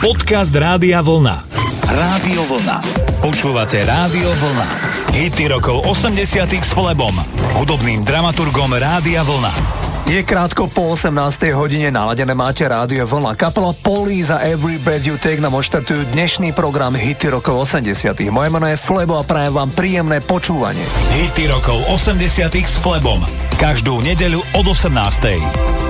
Podcast Rádia Vlna. Rádio Vlna. Počúvate Rádio Vlna. Hity rokov 80 s Flebom, hudobným dramaturgom Rádia Vlna. Je krátko po 18. hodine, naladené máte rádio Vlna. Kapela Police a Every Breath You Take nám odštartujú dnešný program Hity rokov 80. Moje meno je Flebo a prajem vám príjemné počúvanie. Hity rokov 80 s Flebom. Každú nedeľu od 18.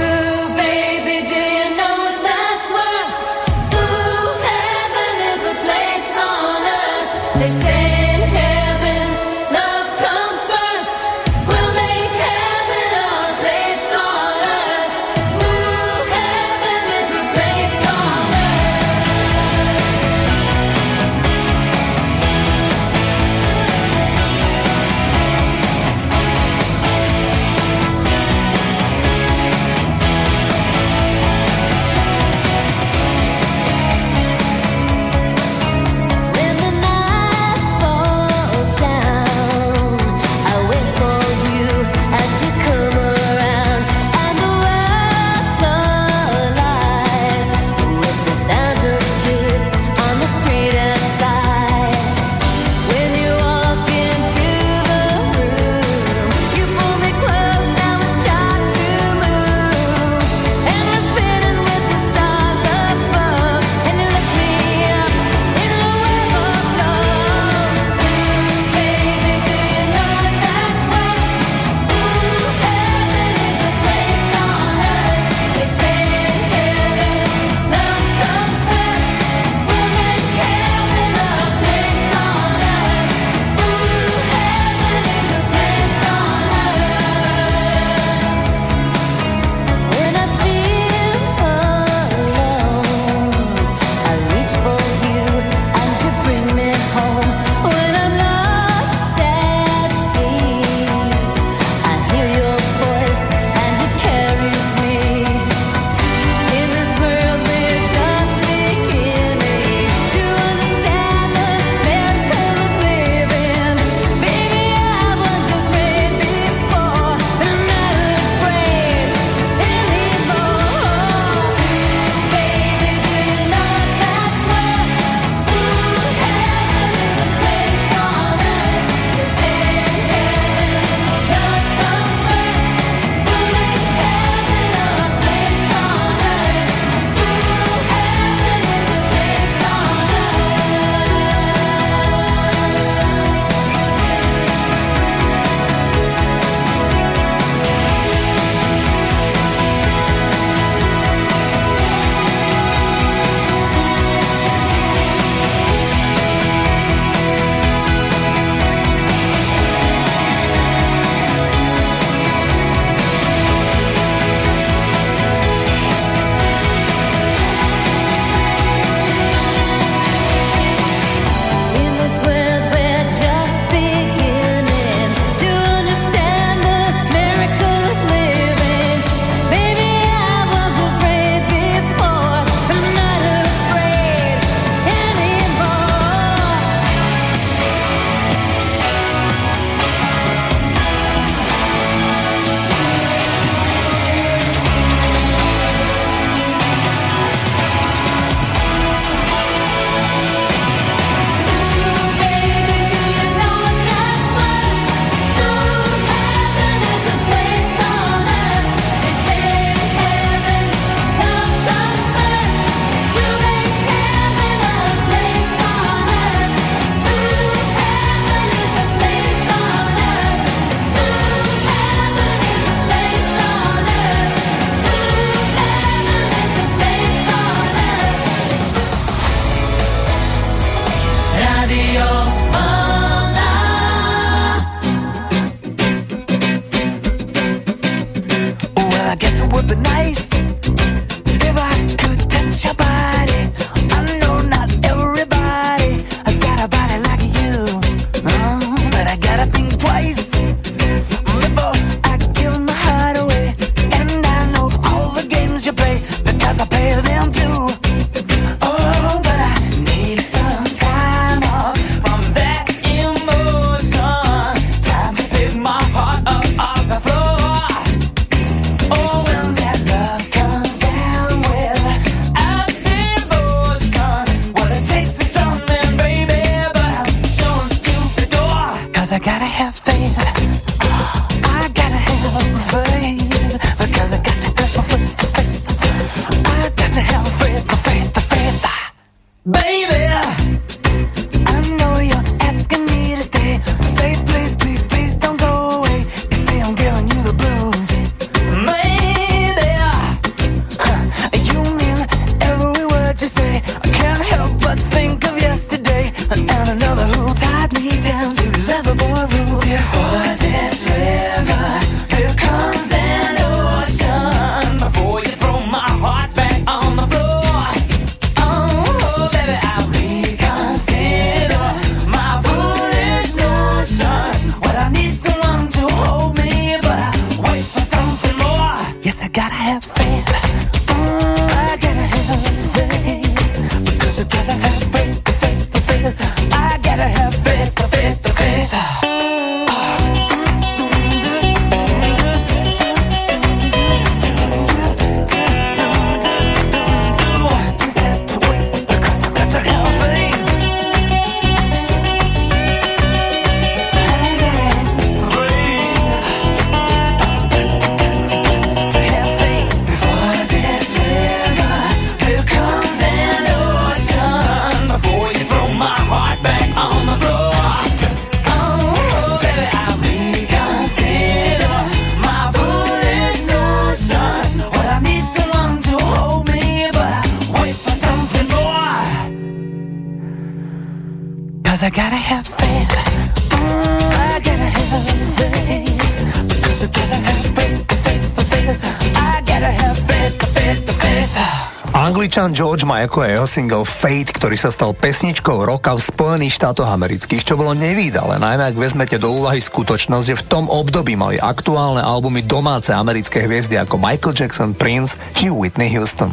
jeho single Fate, ktorý sa stal pesničkou roka v Spojených štátoch amerických, čo bolo nevídale, najmä ak vezmete do úvahy skutočnosť, že v tom období mali aktuálne albumy domáce americké hviezdy ako Michael Jackson, Prince či Whitney Houston.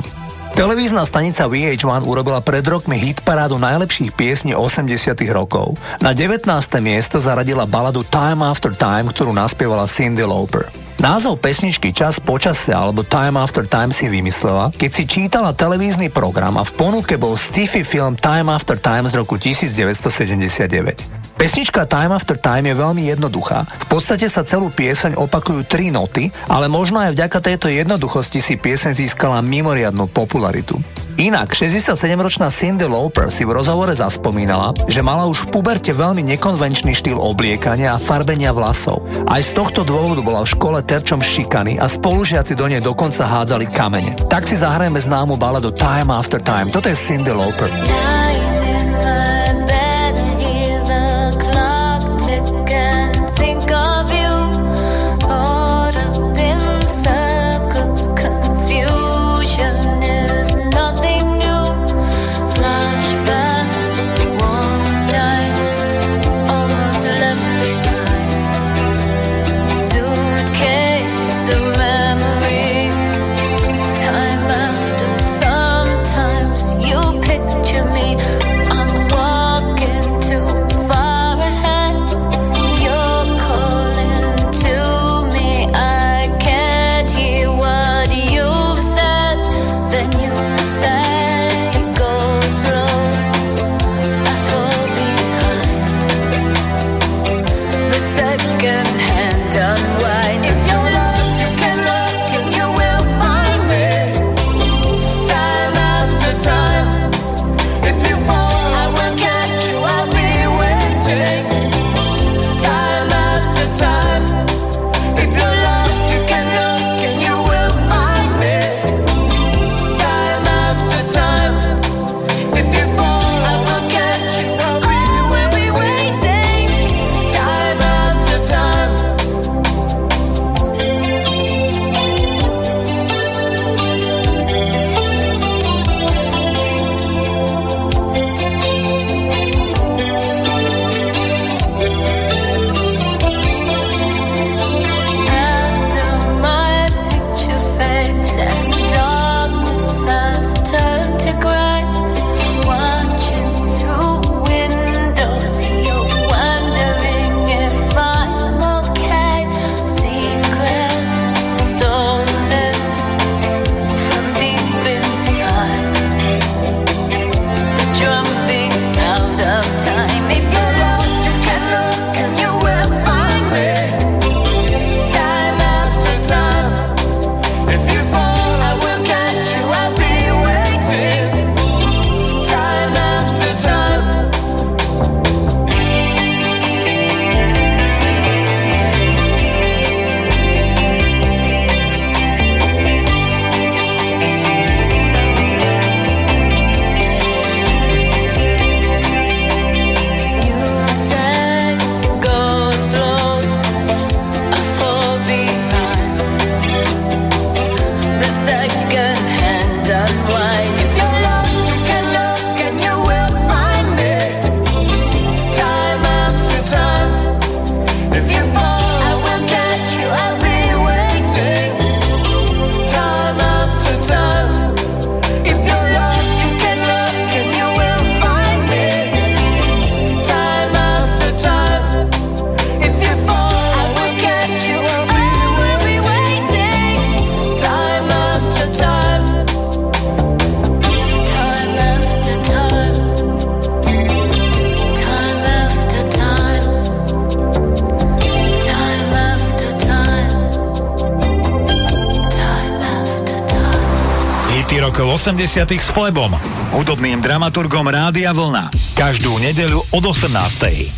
Televízna stanica VH1 urobila pred rokmi hit parádu najlepších piesní 80 rokov. Na 19. miesto zaradila baladu Time After Time, ktorú naspievala Cindy Lauper. Názov pesničky Čas počasia alebo Time After Time si vymyslela, keď si čítala televízny program a v ponuke bol sci-fi film Time After Time z roku 1979. Pesnička Time After Time je veľmi jednoduchá. V podstate sa celú pieseň opakujú tri noty, ale možno aj vďaka tejto jednoduchosti si pieseň získala mimoriadnu popularitu. Inak, 67-ročná Cindy Lauper si v rozhovore zaspomínala, že mala už v puberte veľmi nekonvenčný štýl obliekania a farbenia vlasov. Aj z tohto dôvodu bola v škole terčom šikany a spolužiaci do nej dokonca hádzali kamene. Tak si zahrajeme známu baladu Time After Time. Toto je Cindy Lauper. Time 90. s Flebom, hudobným dramaturgom Rádia Vlna. Každú nedeľu od 18.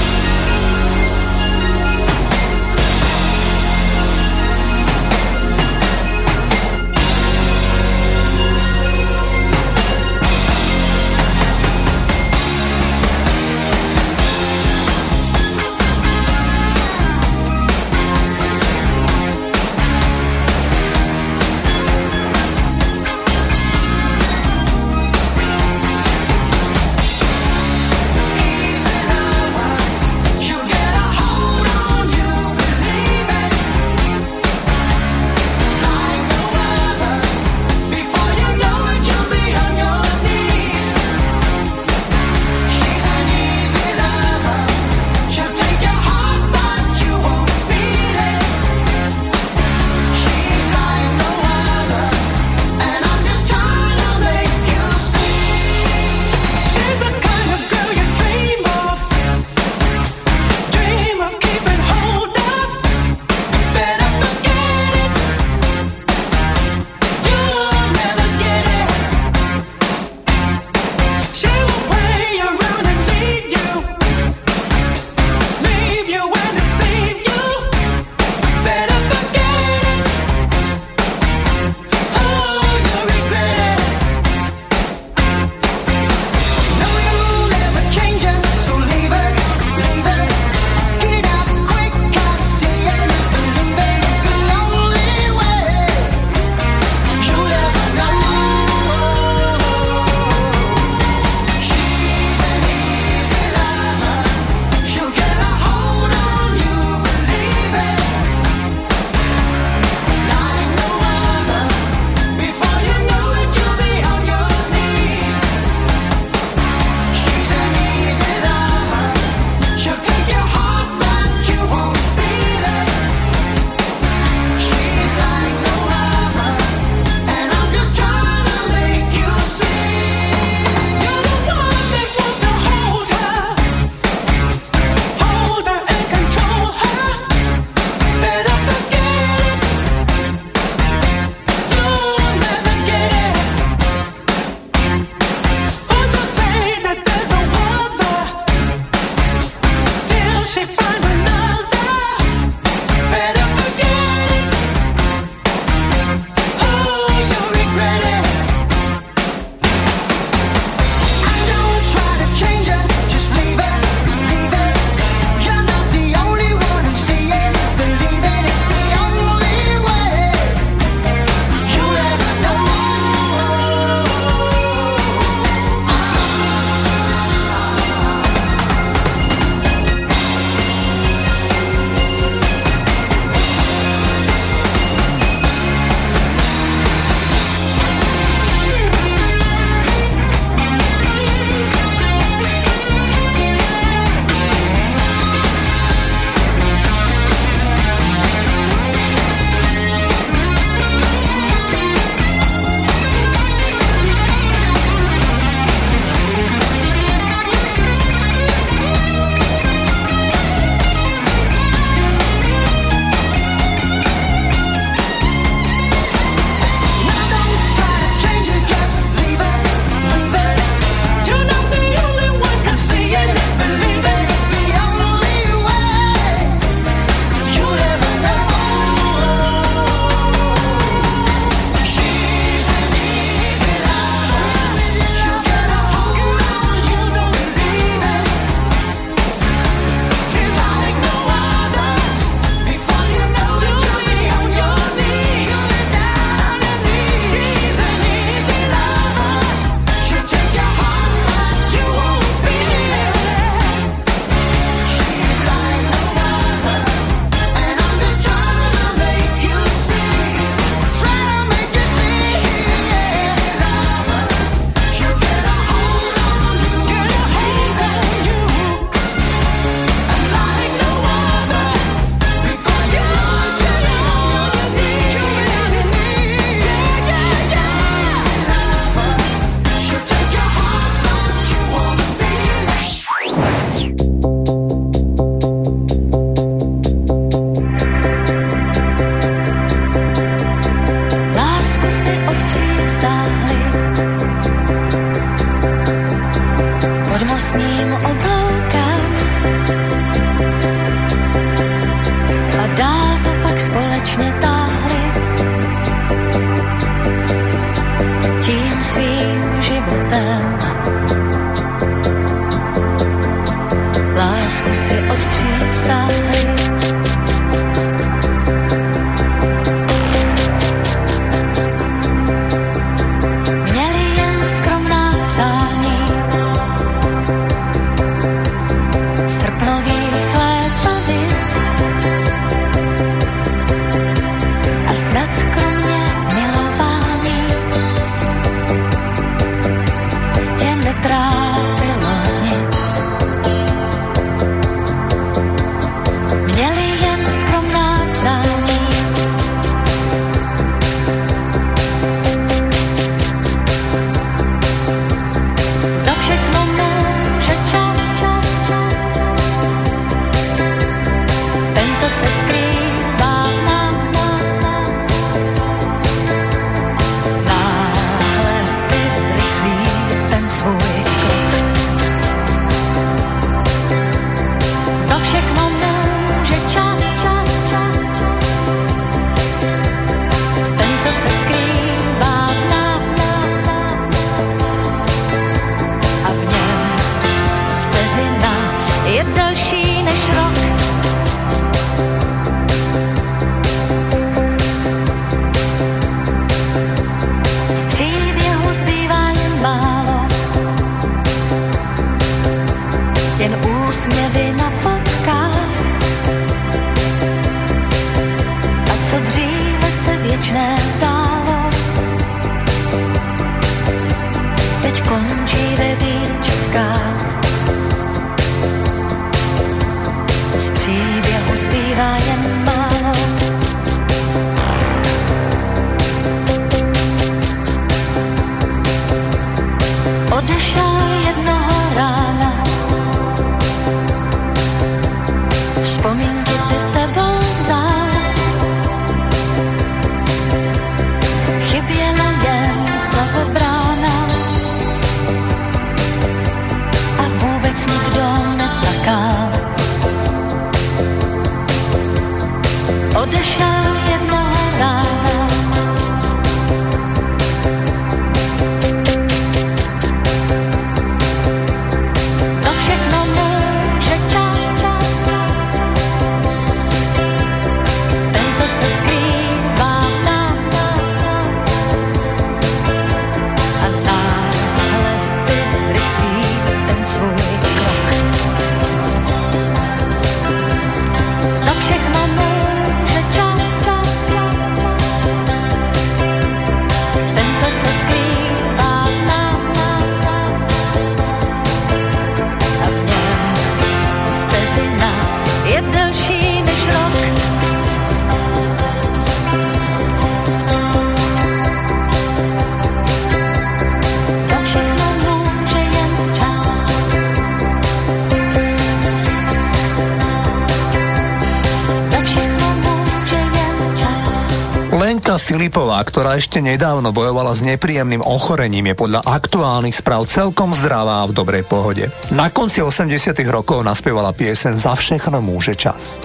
ešte nedávno bojovala s nepríjemným ochorením, je podľa aktuálnych správ celkom zdravá a v dobrej pohode. Na konci 80 rokov naspievala piesen Za všechno môže čas.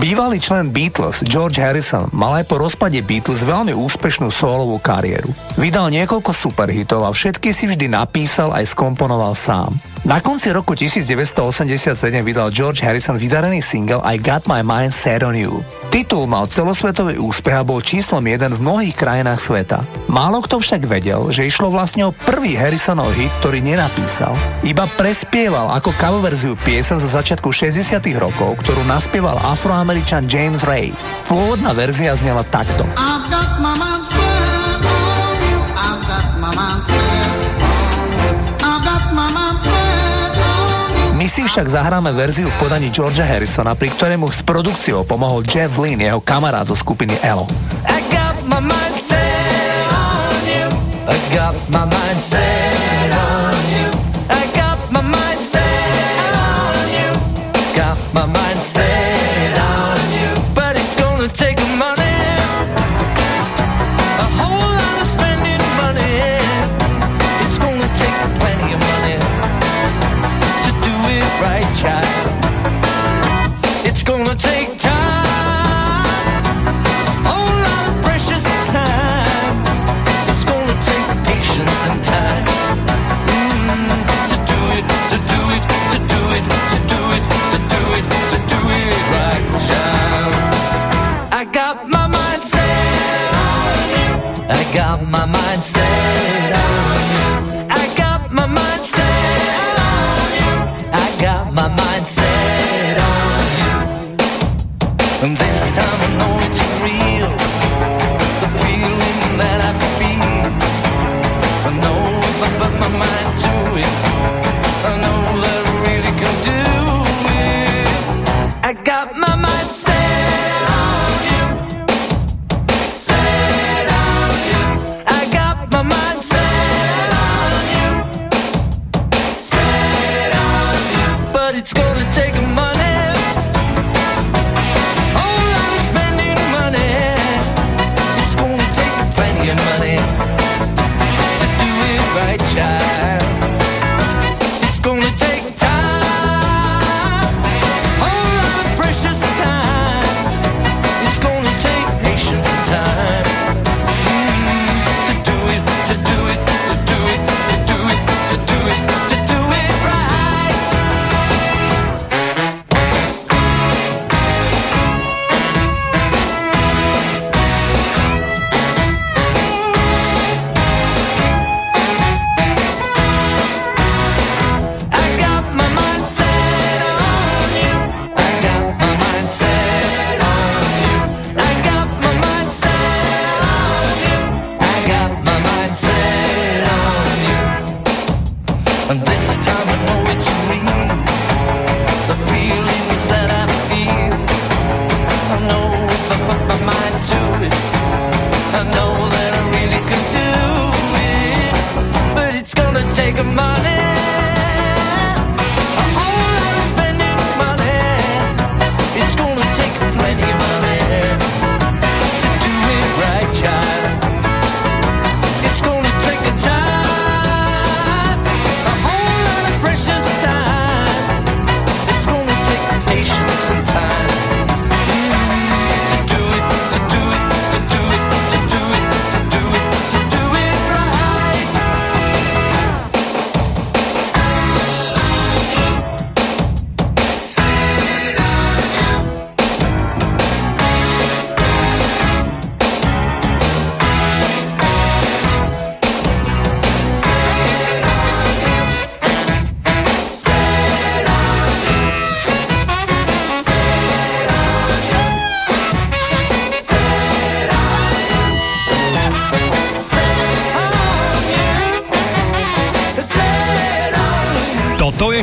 Bývalý člen Beatles, George Harrison, mal aj po rozpade Beatles veľmi úspešnú solovú kariéru. Vydal niekoľko superhitov a všetky si vždy napísal aj skomponoval sám. Na konci roku 1987 vydal George Harrison vydarený single I Got My Mind Set On You. Titul mal celosvetový úspech a bol číslom jeden v mnohých krajinách sveta. Málo kto však vedel, že išlo vlastne o prvý Harrisonov hit, ktorý nenapísal. Iba prespieval ako coververziu piesa zo začiatku 60 rokov, ktorú naspieval afroameričan James Ray. Pôvodná verzia znela takto. I've got my si však zahráme verziu v podaní Georgia Harrisona, pri ktorému s produkciou pomohol Jeff Lynn, jeho kamarát zo skupiny Elo. I got my mind set on you. I got my mind set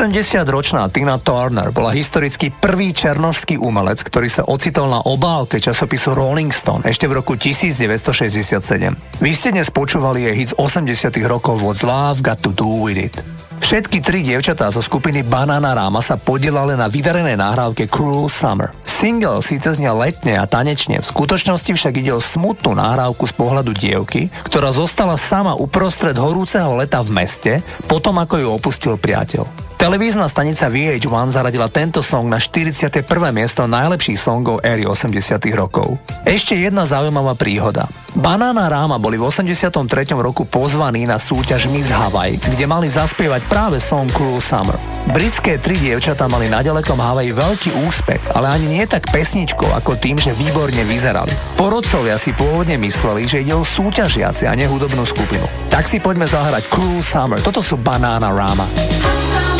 80-ročná Tina Turner bola historicky prvý černošský umelec, ktorý sa ocitol na obálke časopisu Rolling Stone ešte v roku 1967. Vy ste dnes počúvali jej hit z 80 rokov od Love Got To Do With It. Všetky tri dievčatá zo skupiny Banana Rama sa podielali na vydarenej nahrávke Cruel Summer. Single síce znie letne a tanečne, v skutočnosti však ide o smutnú nahrávku z pohľadu dievky, ktorá zostala sama uprostred horúceho leta v meste, potom ako ju opustil priateľ. Televízna stanica VH1 zaradila tento song na 41. miesto najlepších songov éry 80 rokov. Ešte jedna zaujímavá príhoda. Banana Rama boli v 83. roku pozvaní na súťaž Miss Hawaii, kde mali zaspievať práve song Cruel Summer. Britské tri dievčatá mali na ďalekom Hawaii veľký úspech, ale ani nie tak pesničkou ako tým, že výborne vyzerali. Porodcovia si pôvodne mysleli, že ide o súťažiaci a nehudobnú skupinu. Tak si poďme zahrať Cruel Summer. Toto sú Banana Rama. sú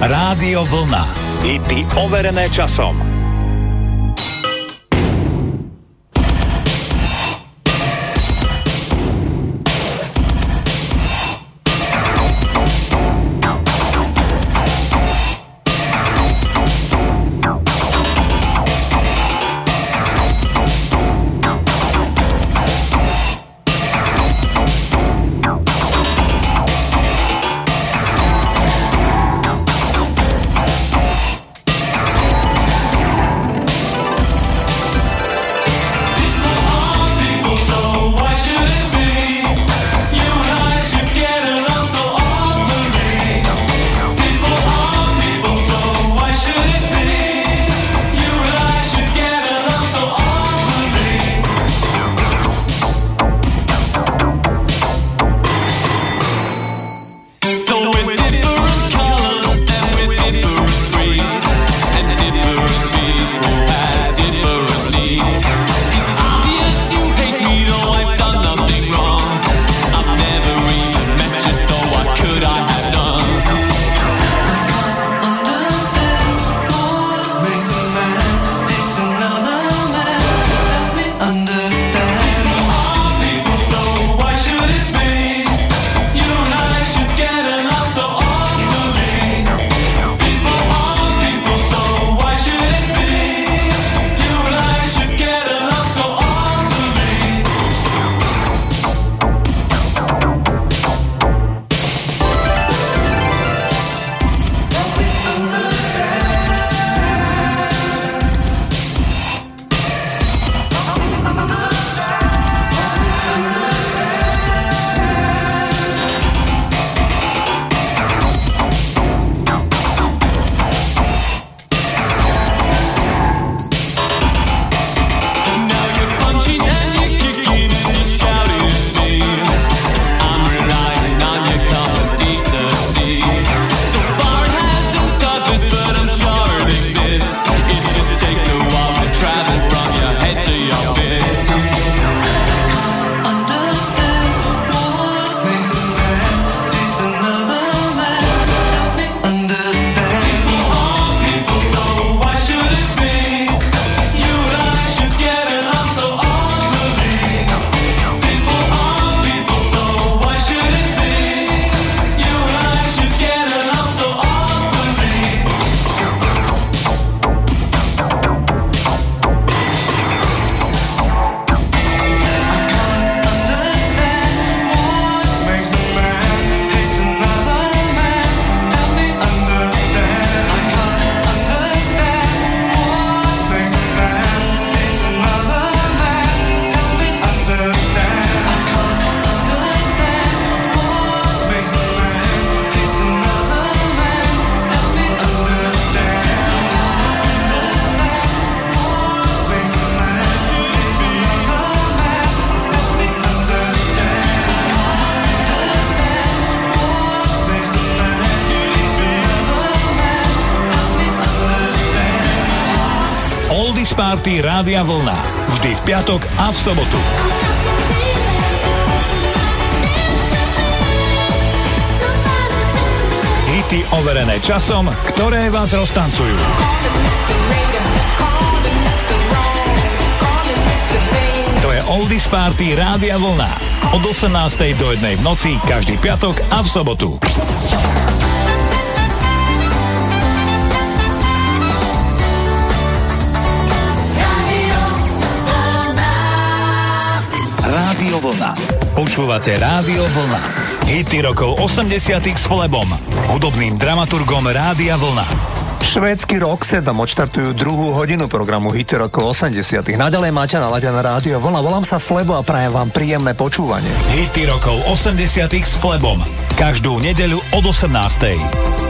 Rádio Vlna. Hity overené časom. Party Rádia Vlna. Vždy v piatok a v sobotu. Hity overené časom, ktoré vás roztancujú. To je Oldies Party Rádia Vlna. Od 18. do 1. v noci, každý piatok a v sobotu. Počúvate Rádio Vlna. Hity rokov 80 s Flebom, hudobným dramaturgom Rádia Vlna. Švédsky set nám odštartujú druhú hodinu programu Hity rokov 80 Naďalej máte naladené rádio Vlna. Volám sa Flebo a prajem vám príjemné počúvanie. Hity rokov 80 s Flebom. Každú nedeľu od 18.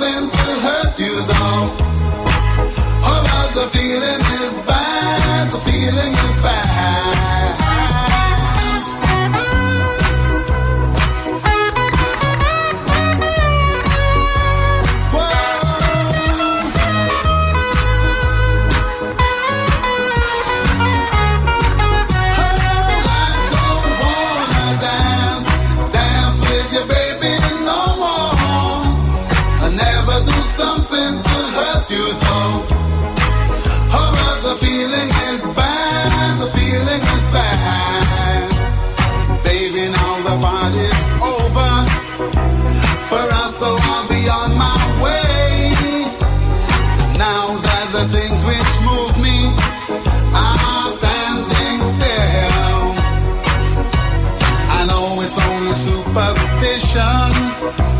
nothing to hurt you though. Oh, but the feeling is bad, the feeling is bad. ocean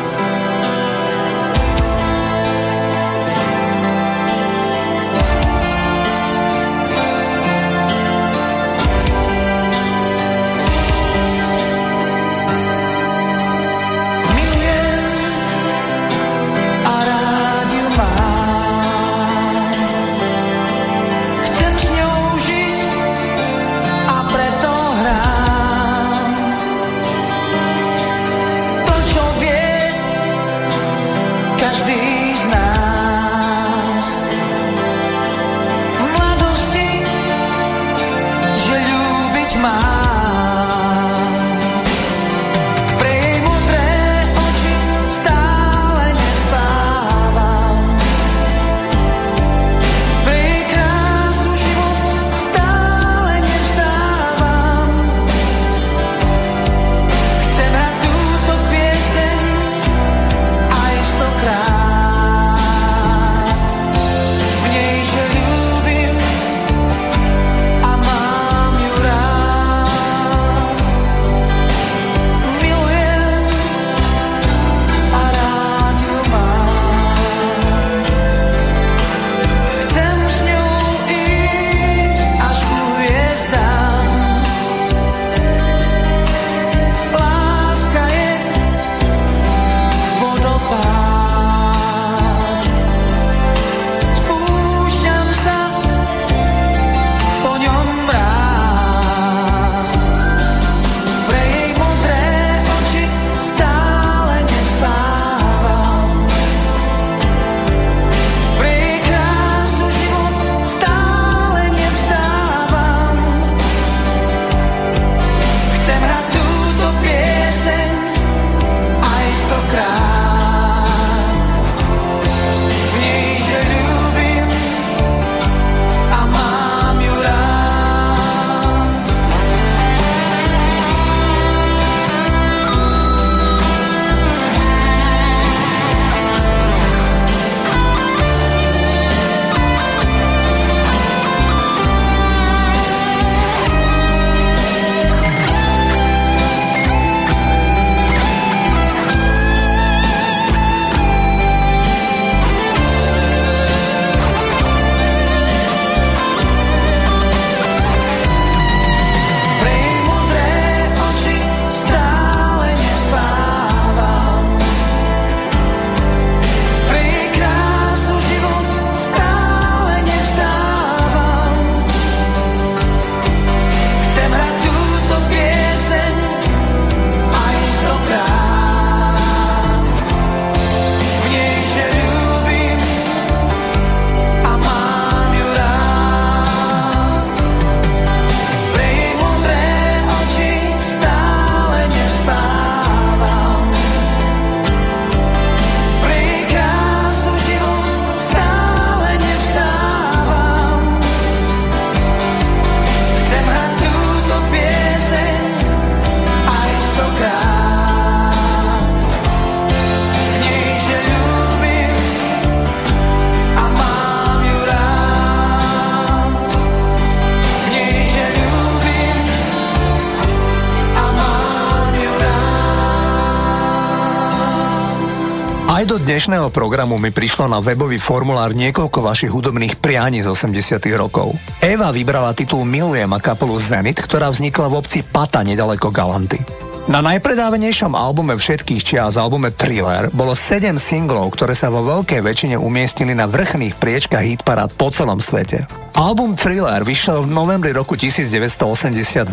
Dnešného programu mi prišlo na webový formulár niekoľko vašich hudobných prianí z 80 rokov. Eva vybrala titul Milujem a kapelu Zenit, ktorá vznikla v obci Pata nedaleko Galanty. Na najpredávenejšom albume všetkých čias, albume Thriller, bolo 7 singlov, ktoré sa vo veľkej väčšine umiestnili na vrchných priečkách hitparád po celom svete. Album Thriller vyšiel v novembri roku 1982,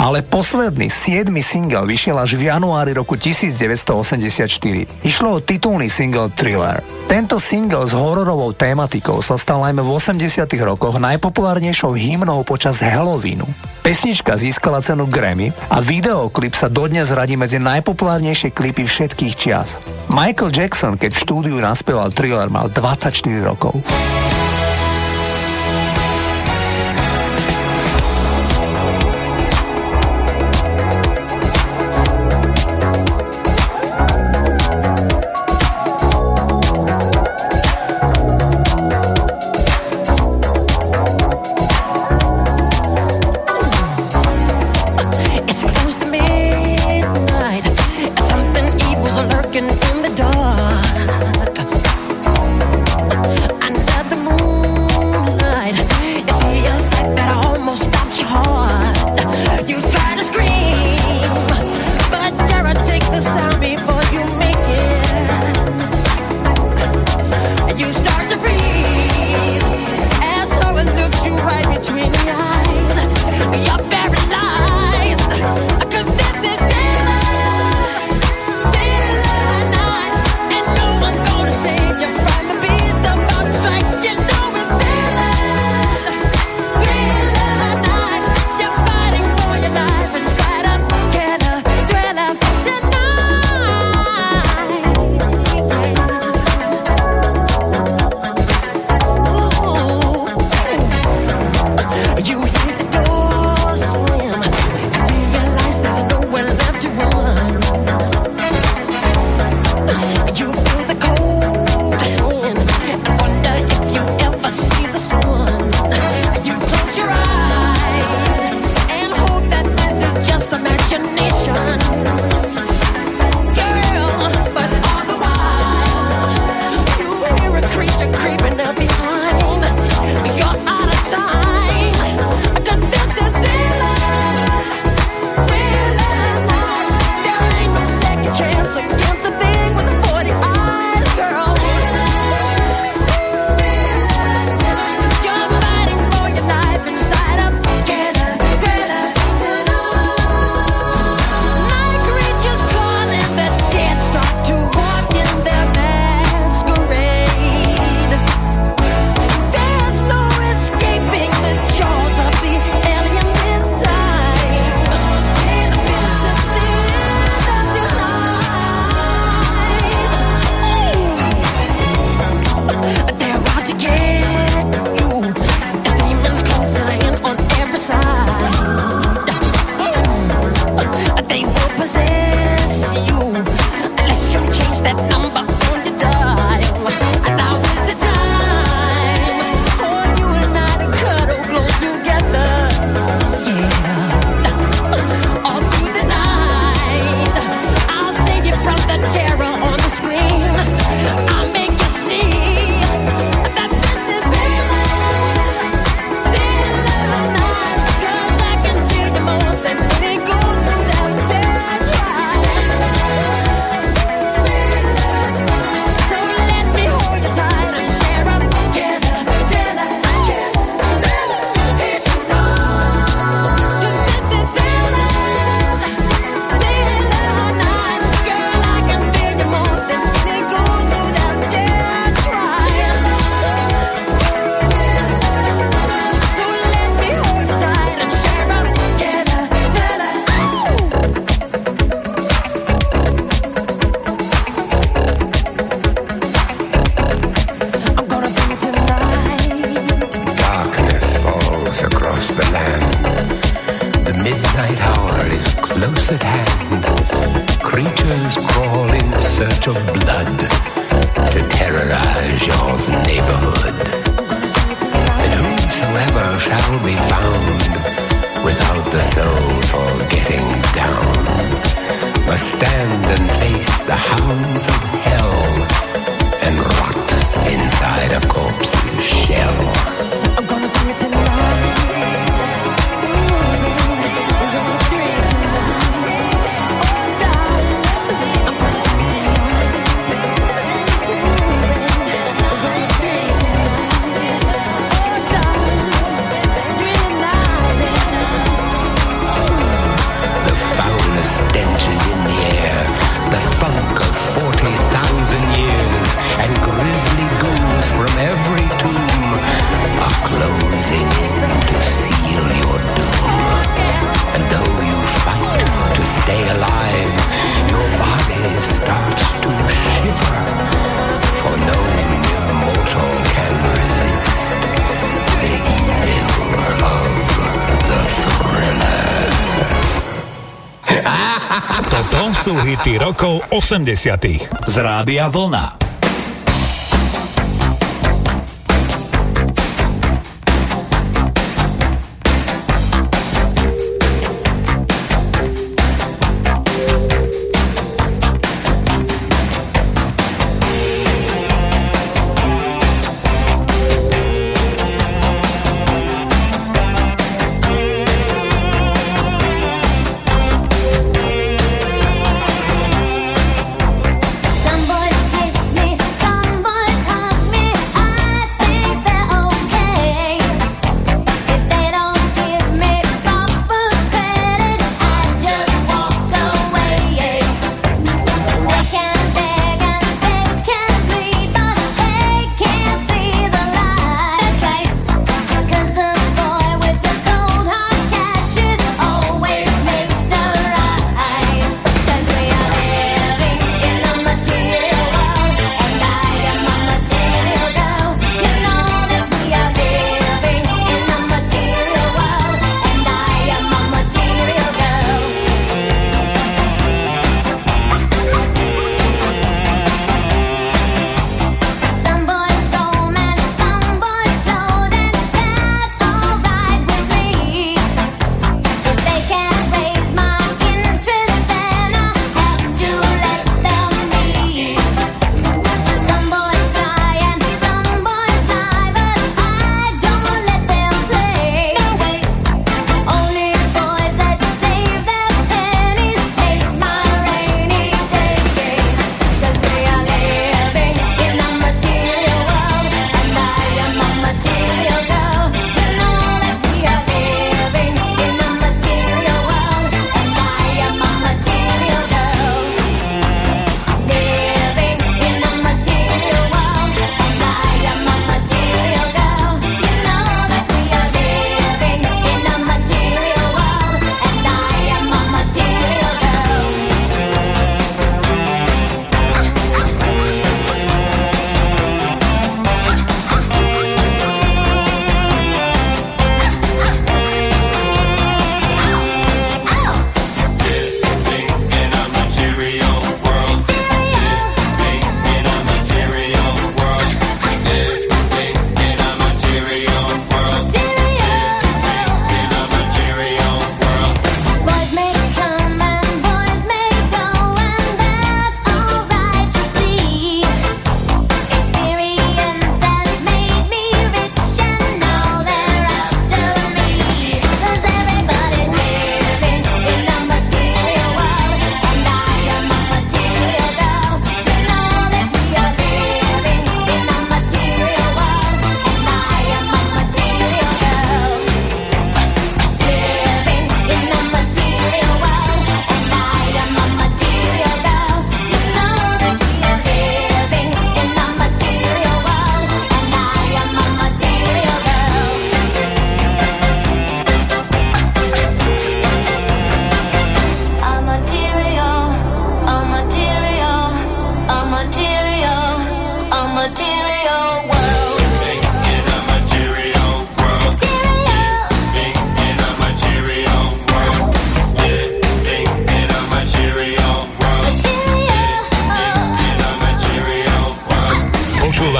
ale posledný 7. single vyšiel až v januári roku 1984. Išlo o titulný single Thriller. Tento single s hororovou tématikou sa stal najmä v 80 rokoch najpopulárnejšou hymnou počas Halloweenu. Pesnička získala cenu Grammy a videoklip sa dodnes radí medzi najpopulárnejšie klipy všetkých čias. Michael Jackson, keď v štúdiu naspieval Thriller, mal 24 rokov. 80 z Rádia Vlna.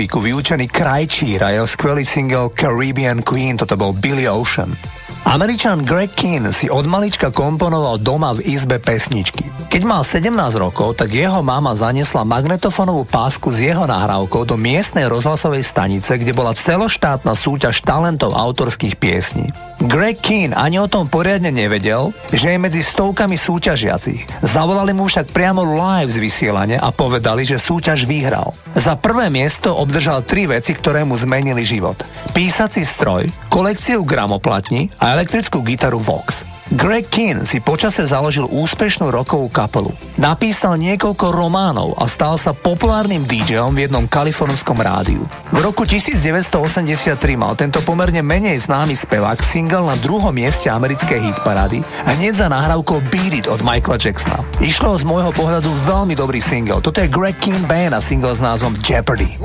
Karibiku vyučený krajčír a jeho skvelý single Caribbean Queen, toto bol Billy Ocean. Američan Greg Keen si od malička komponoval doma v izbe pesničky. Keď mal 17 rokov, tak jeho mama zaniesla magnetofónovú pásku s jeho nahrávkou do miestnej rozhlasovej stanice, kde bola celoštátna súťaž talentov autorských piesní. Greg Keen ani o tom poriadne nevedel, že je medzi stovkami súťažiacich. Zavolali mu však priamo live z vysielania a povedali, že súťaž vyhral. Za prvé miesto obdržal tri veci, ktoré mu zmenili život. Písací stroj, kolekciu gramoplatní a elektrickú gitaru Vox. Greg Keen si počase založil úspešnú rokovú kapelu. Napísal niekoľko románov a stal sa populárnym DJom v jednom kalifornskom rádiu. V roku 1983 mal tento pomerne menej známy spevák single na druhom mieste americkej hitparády hneď za nahrávkou Beat It od Michaela Jacksona. Išlo z môjho pohľadu veľmi dobrý single. Toto je Greg Keen Band a single s názvom Jeopardy.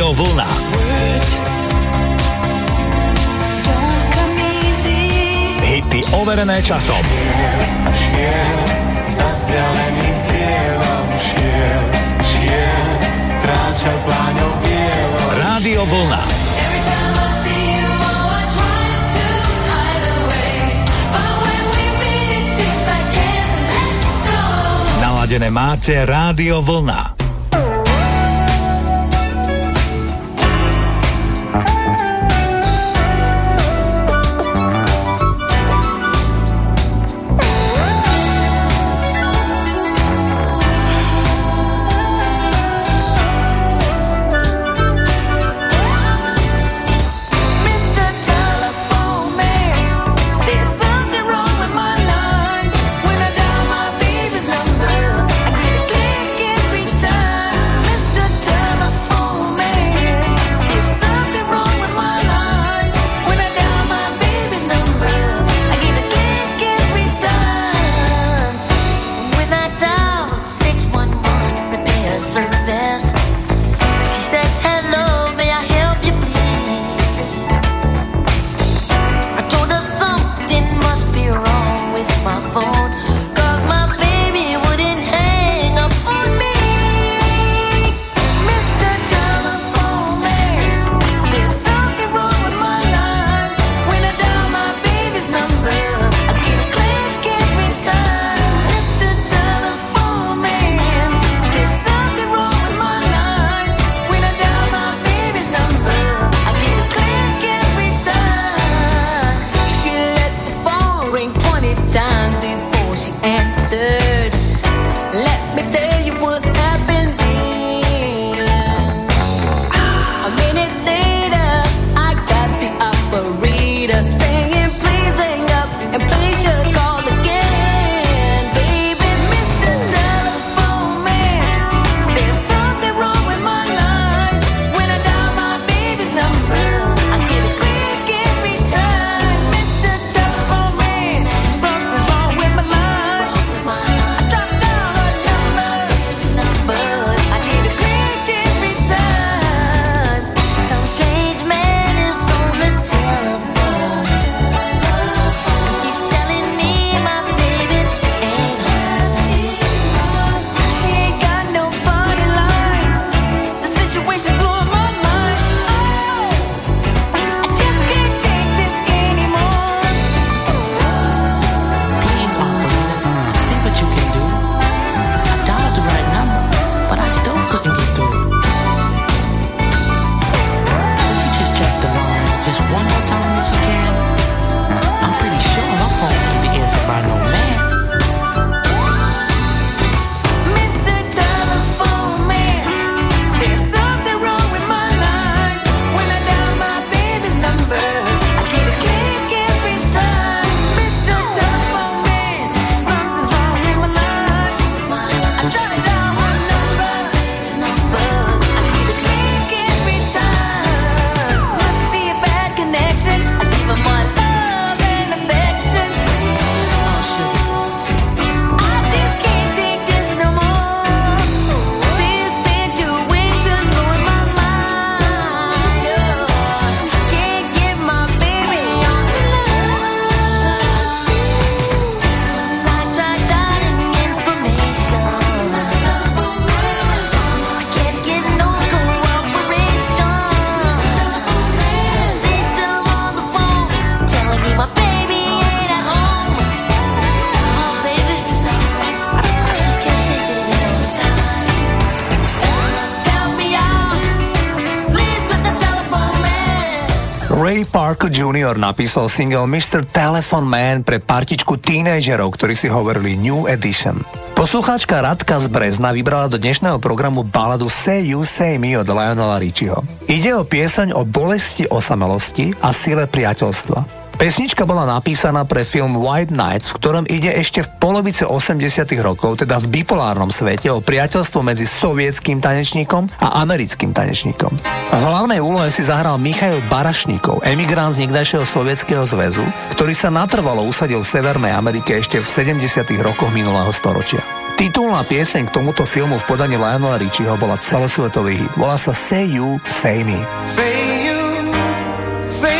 Rádio Vlna. Hity overené časom. Šiel, za vzdialeným cieľom šiel, šiel. Rádio Vlna. Naladené máte Rádio Vlna. Parker Jr. napísal single Mr. Telephone Man pre partičku tínejdžerov, ktorí si hovorili New Edition. Poslucháčka Radka z Brezna vybrala do dnešného programu baladu Say You Say Me od Lionela Richieho. Ide o pieseň o bolesti osamelosti a sile priateľstva. Pesnička bola napísaná pre film White Nights, v ktorom ide ešte v polovice 80 rokov, teda v bipolárnom svete, o priateľstvo medzi sovietským tanečníkom a americkým tanečníkom. Hlavnej úlohe si zahral Michail Barašníkov, emigrant z niekdajšieho Sovietskeho zväzu, ktorý sa natrvalo usadil v Severnej Amerike ešte v 70 rokoch minulého storočia. Titulná pieseň k tomuto filmu v podaní Lionela Richieho bola celosvetový hit. Volá sa Say You, Say Me. Say you, say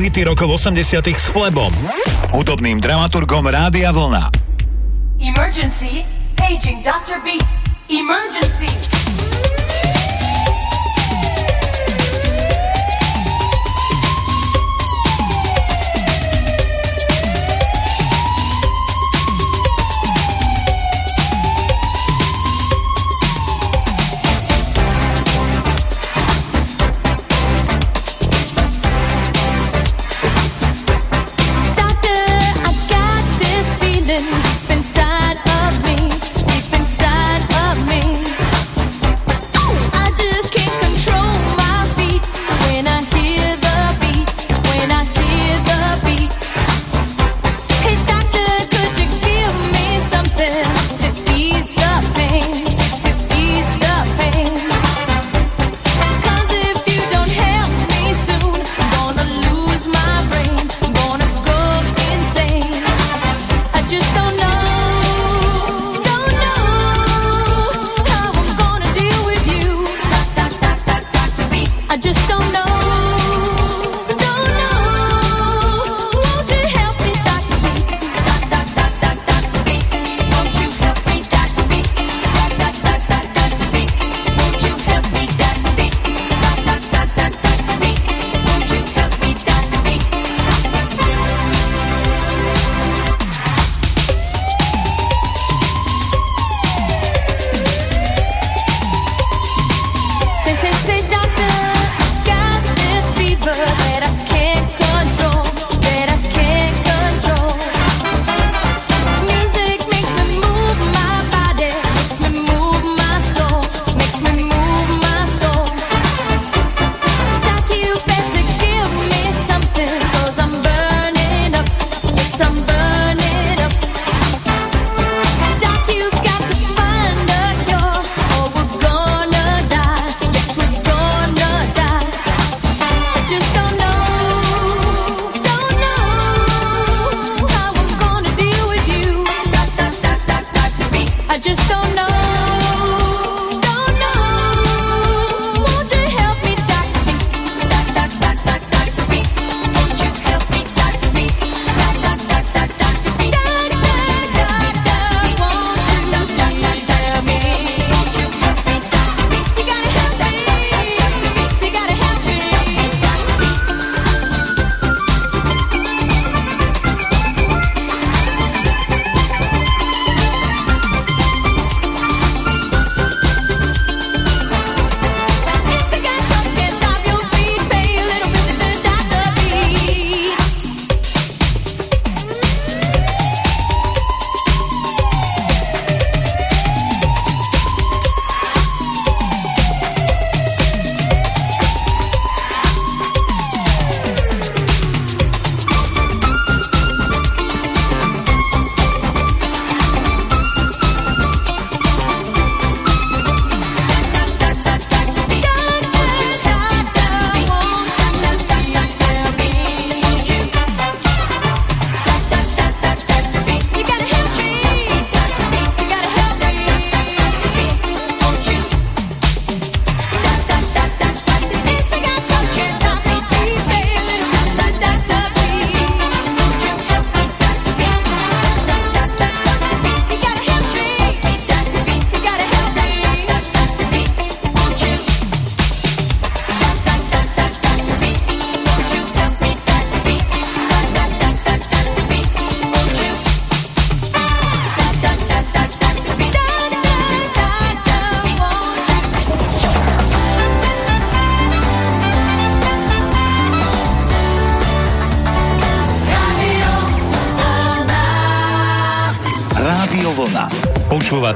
hity rokov 80 s Flebom, hudobným dramaturgom Rádia Vlna. Emergency, paging Dr. Beat. Emergency.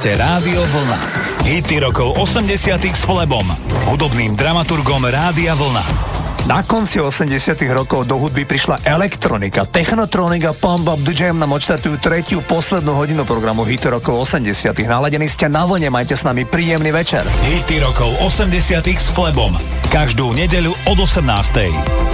počúvate Rádio Vlna. Hity rokov 80 s Flebom, hudobným dramaturgom Rádia Vlna. Na konci 80 rokov do hudby prišla elektronika, technotronika, Pump Up The Jam nám odštartujú tretiu poslednú hodinu programu Hity rokov 80 Naladení ste na vlne, majte s nami príjemný večer. Hity rokov 80 s Flebom. Každú nedeľu od 18.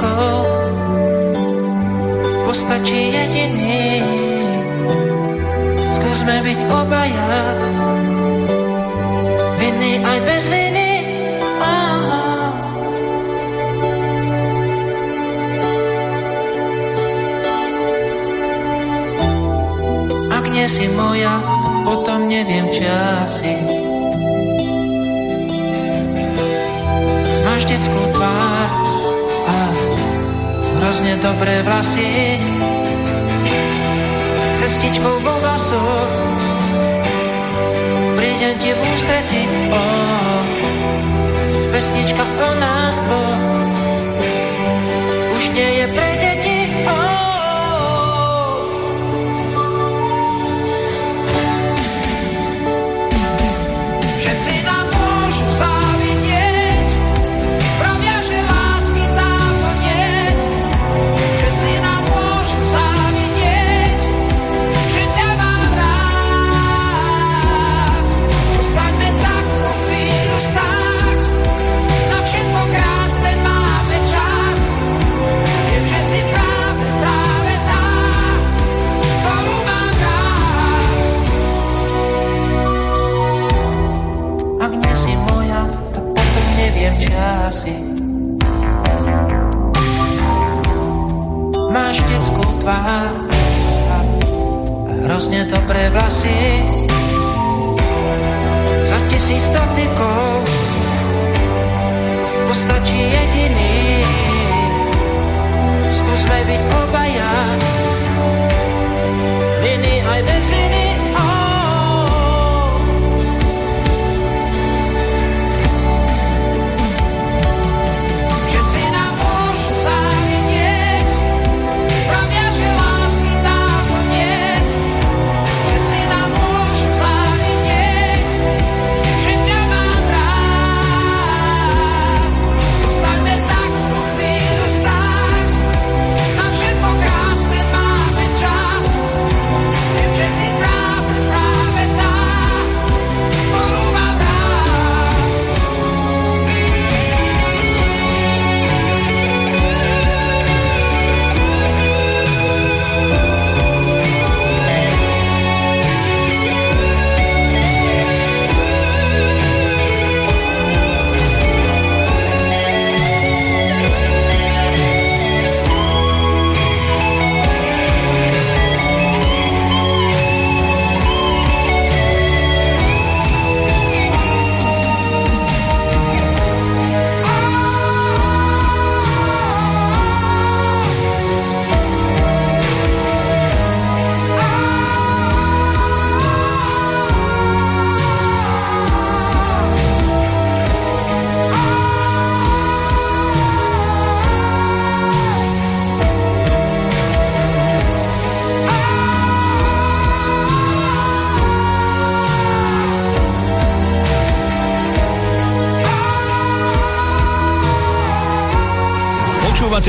rukou Postačí jediný. Skúsme byť obaja. Vinný aj bez viny. Oh, oh. Ak nie si moja, potom neviem, či asi hrozně dobré vlasy, cestičkou vo vlasoch, prídem ti v ústrety, oh, pesnička o nás dvoch, už nie je pre tvár. A hrozne dobré vlasy. Za tisíc dotykov postačí jediný. Skúsme byť obaja. Viny aj bez viny.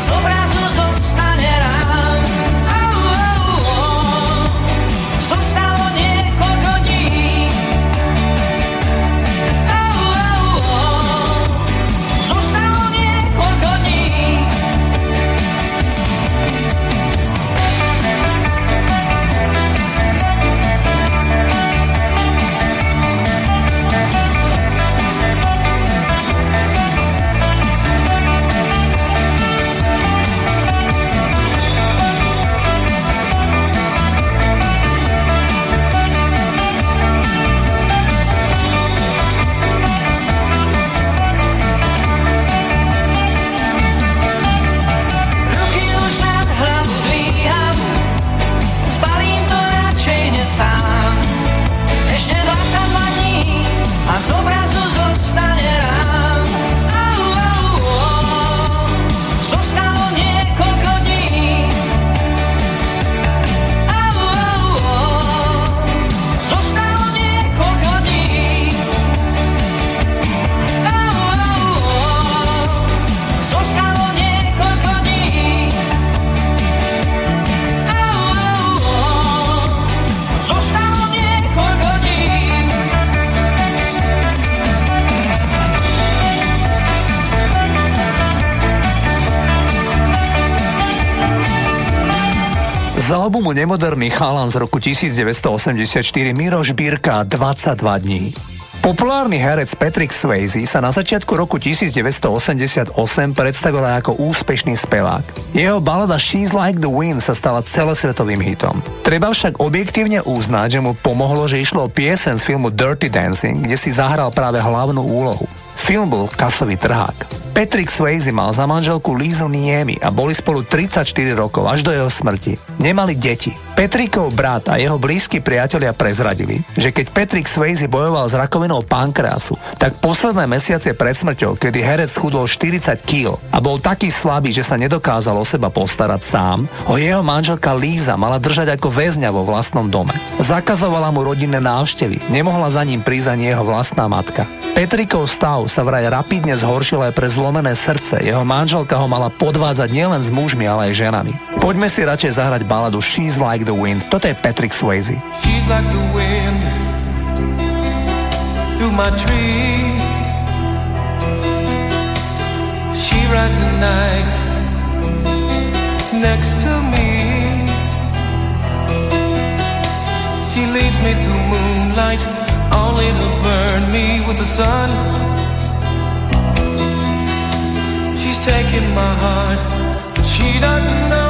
a z Nemoderný chalan z roku 1984 Miroš Bírka 22 dní. Populárny herec Patrick Swayze sa na začiatku roku 1988 predstavil ako úspešný spevák. Jeho balada She's Like the Wind sa stala celosvetovým hitom. Treba však objektívne uznať, že mu pomohlo, že išlo o piesen z filmu Dirty Dancing, kde si zahral práve hlavnú úlohu. Film bol kasový trhák. Patrick Swayze mal za manželku Lizu Niemi a boli spolu 34 rokov až do jeho smrti. Nemali deti. Patrickov brat a jeho blízki priatelia prezradili, že keď Patrick Swayze bojoval s rakovinou pankreasu, tak posledné mesiace pred smrťou, kedy herec chudol 40 kg a bol taký slabý, že sa nedokázal o seba postarať sám, ho jeho manželka Líza mala držať ako väzňa vo vlastnom dome. Zakazovala mu rodinné návštevy, nemohla za ním prísť ani jeho vlastná matka. Petrikov stav sa vraj rapidne zhoršil aj pre zlomené srdce. Jeho manželka ho mala podvádzať nielen s mužmi, ale aj ženami. Poďme si radšej zahrať baladu She's Like the Wind. Toto je Patrick Swayze. She's like the wind through my tree. She rides the night next to me. She leads me through moonlight, only to burn me with the sun. She's taking my heart, but she doesn't know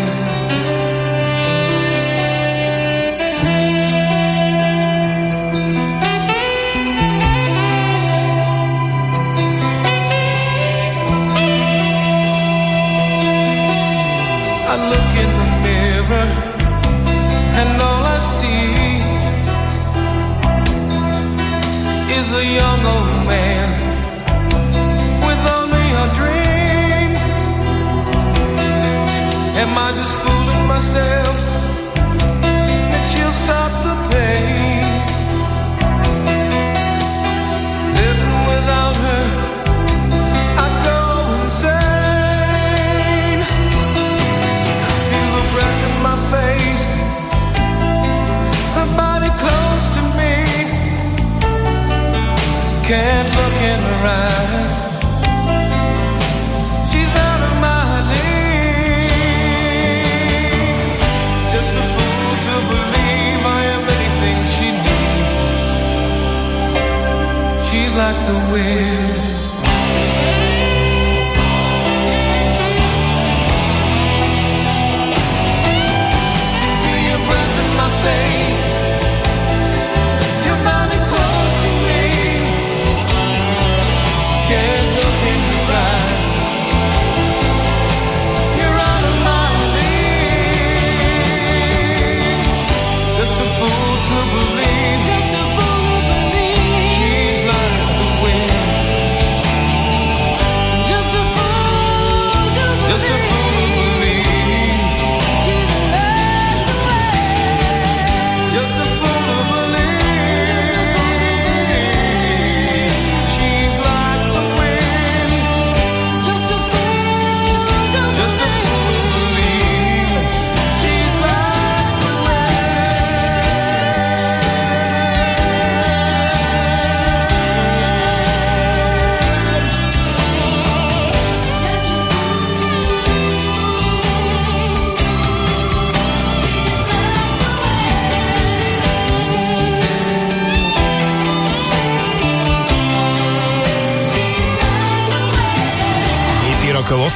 Am I just fooling myself that she'll stop the pain? Living without her, I go insane. I feel her breath in my face, her body close to me. Can't look in her eyes. the wind.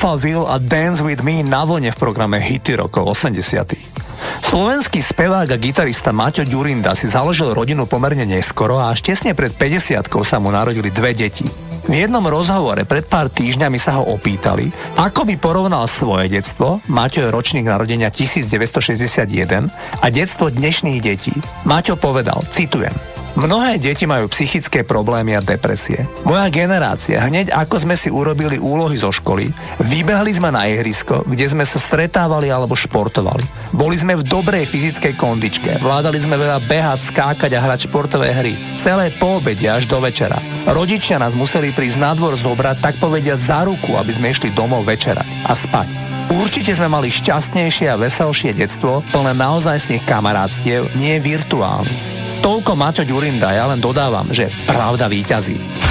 Alphaville a Dance With Me na vlne v programe Hity rokov 80. Slovenský spevák a gitarista Maťo Ďurinda si založil rodinu pomerne neskoro a až tesne pred 50 sa mu narodili dve deti. V jednom rozhovore pred pár týždňami sa ho opýtali, ako by porovnal svoje detstvo, Maťo je ročník narodenia 1961, a detstvo dnešných detí. Maťo povedal, citujem, Mnohé deti majú psychické problémy a depresie. Moja generácia, hneď ako sme si urobili úlohy zo školy, vybehli sme na ihrisko, kde sme sa stretávali alebo športovali. Boli sme v dobrej fyzickej kondičke, vládali sme veľa behať, skákať a hrať športové hry. Celé po obede až do večera. Rodičia nás museli prísť na dvor zobrať, tak povediať za ruku, aby sme išli domov večerať a spať. Určite sme mali šťastnejšie a veselšie detstvo, plné naozajstných kamarátstiev, nie virtuálnych. Toľko Maťo Ďurinda, ja len dodávam, že pravda víťazí.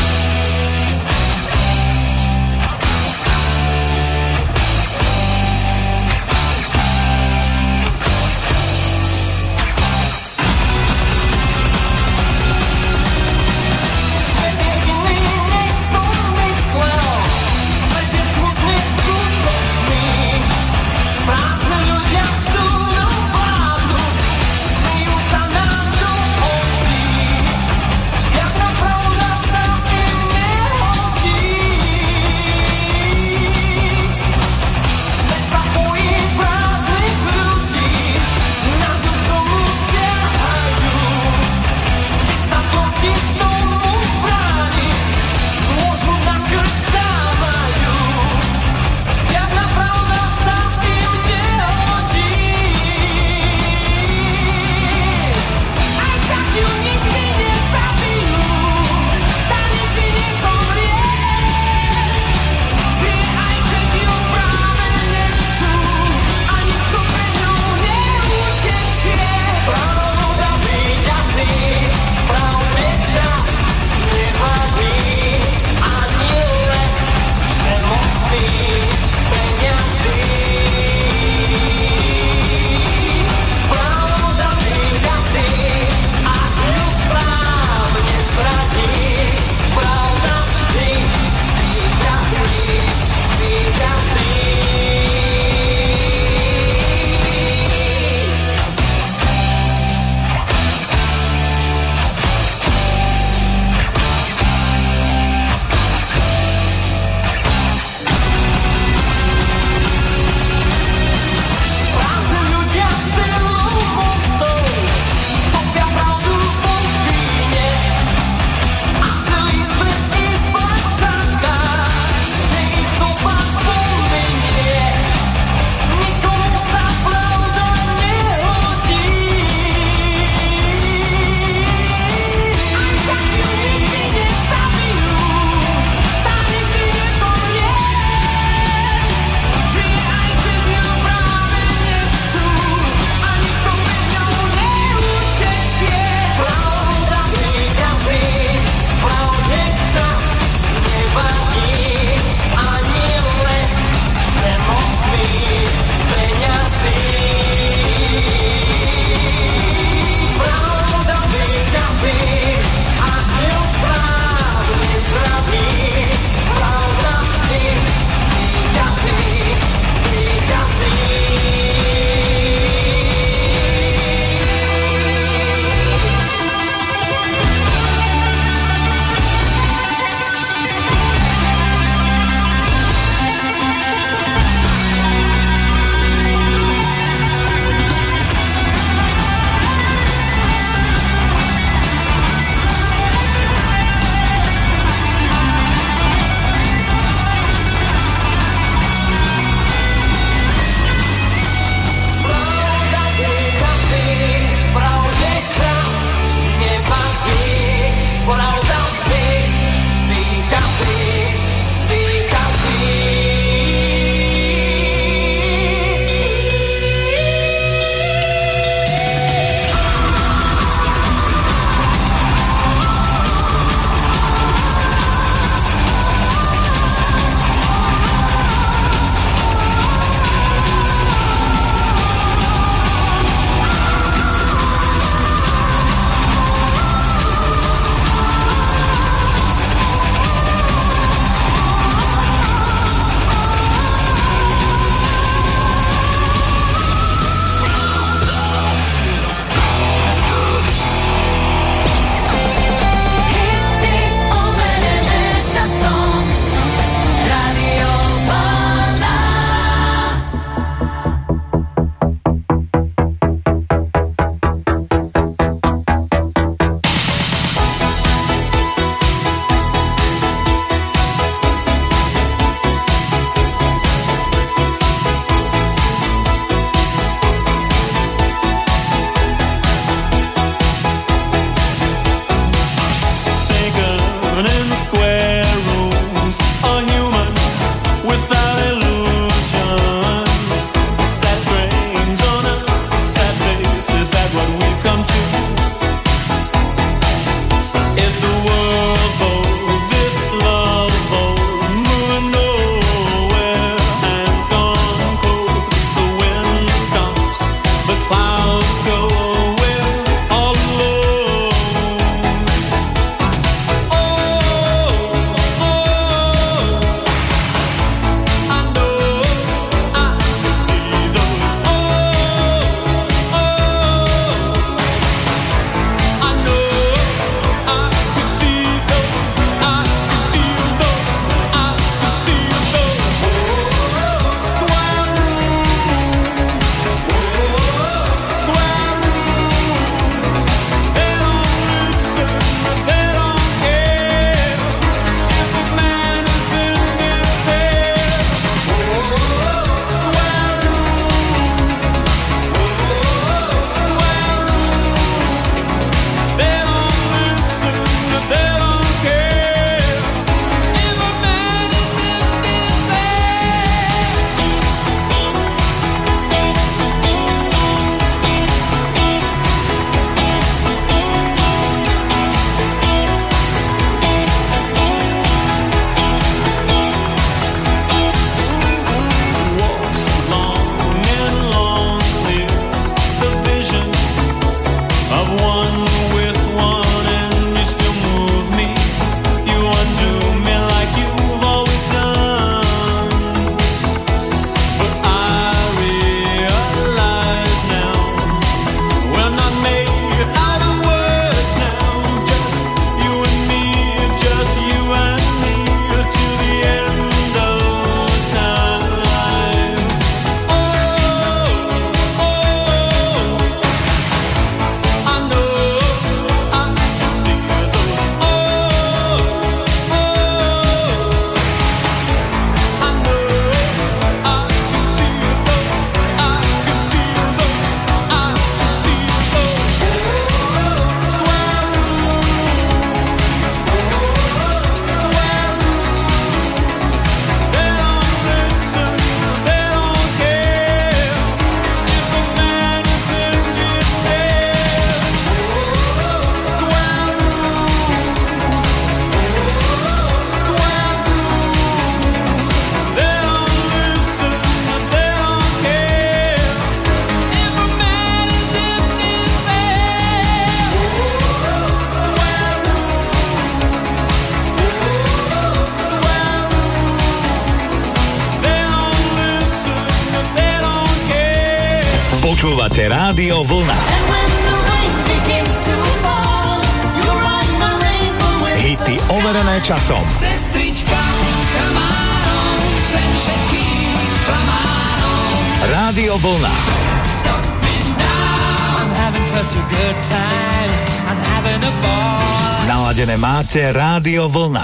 Rádio Vlna.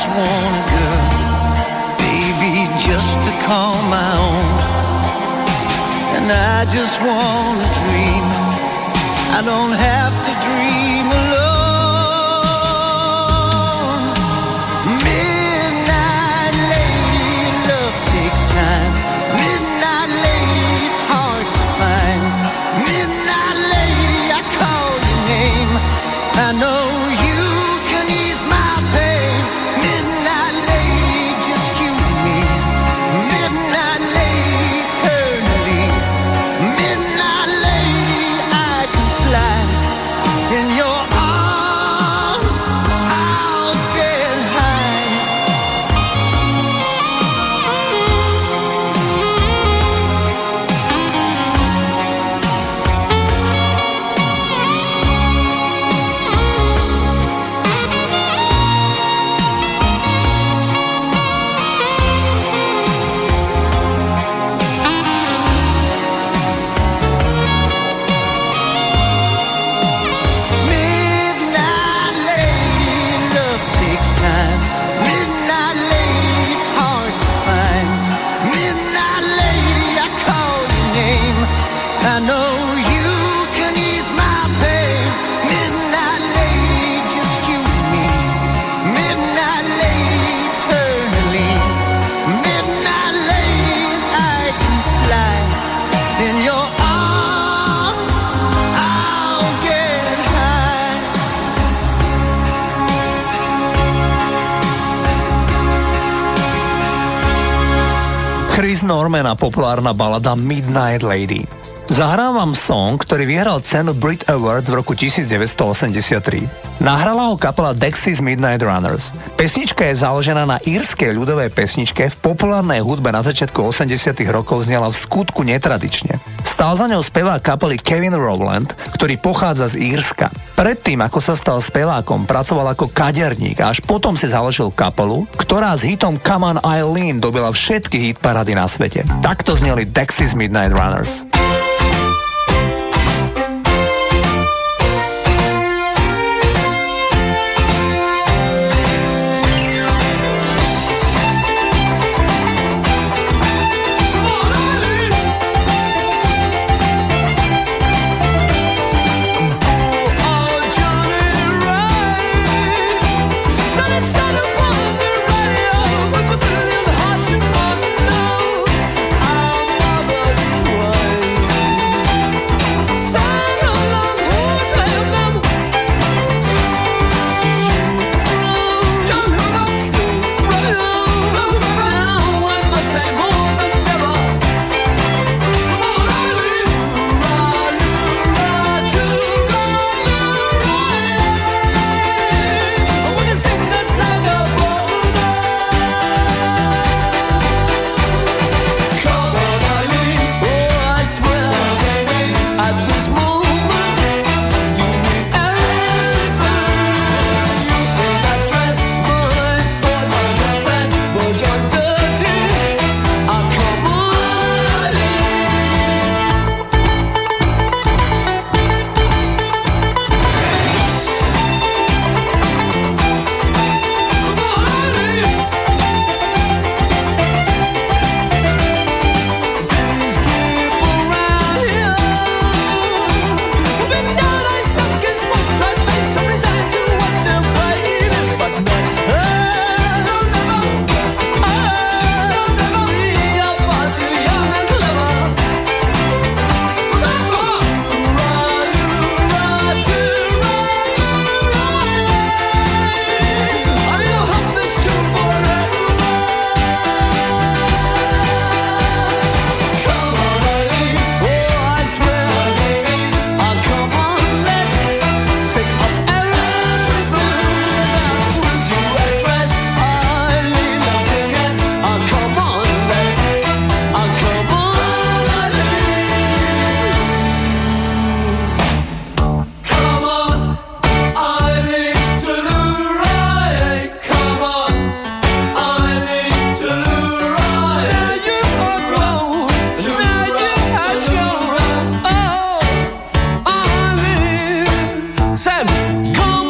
just want a girl, baby, just to call my own. And I just want a dream. I don't have to dream. Normana populárna balada Midnight Lady. Zahrám song, ktorý vyhral cenu Brit Awards v roku 1983. Nahrala ho kapela Dexys Midnight Runners. Pesnička je založená na írskej ľudovej pesničke, v populárnej hudbe na začiatku 80 rokov znela v skutku netradične. Stál za ňou spevá kapely Kevin Rowland, ktorý pochádza z Írska. Predtým, ako sa stal spevákom, pracoval ako kaderník a až potom si založil kapelu, ktorá s hitom Come on Eileen dobila všetky hit parady na svete. Takto zneli Dexys Midnight Runners. Come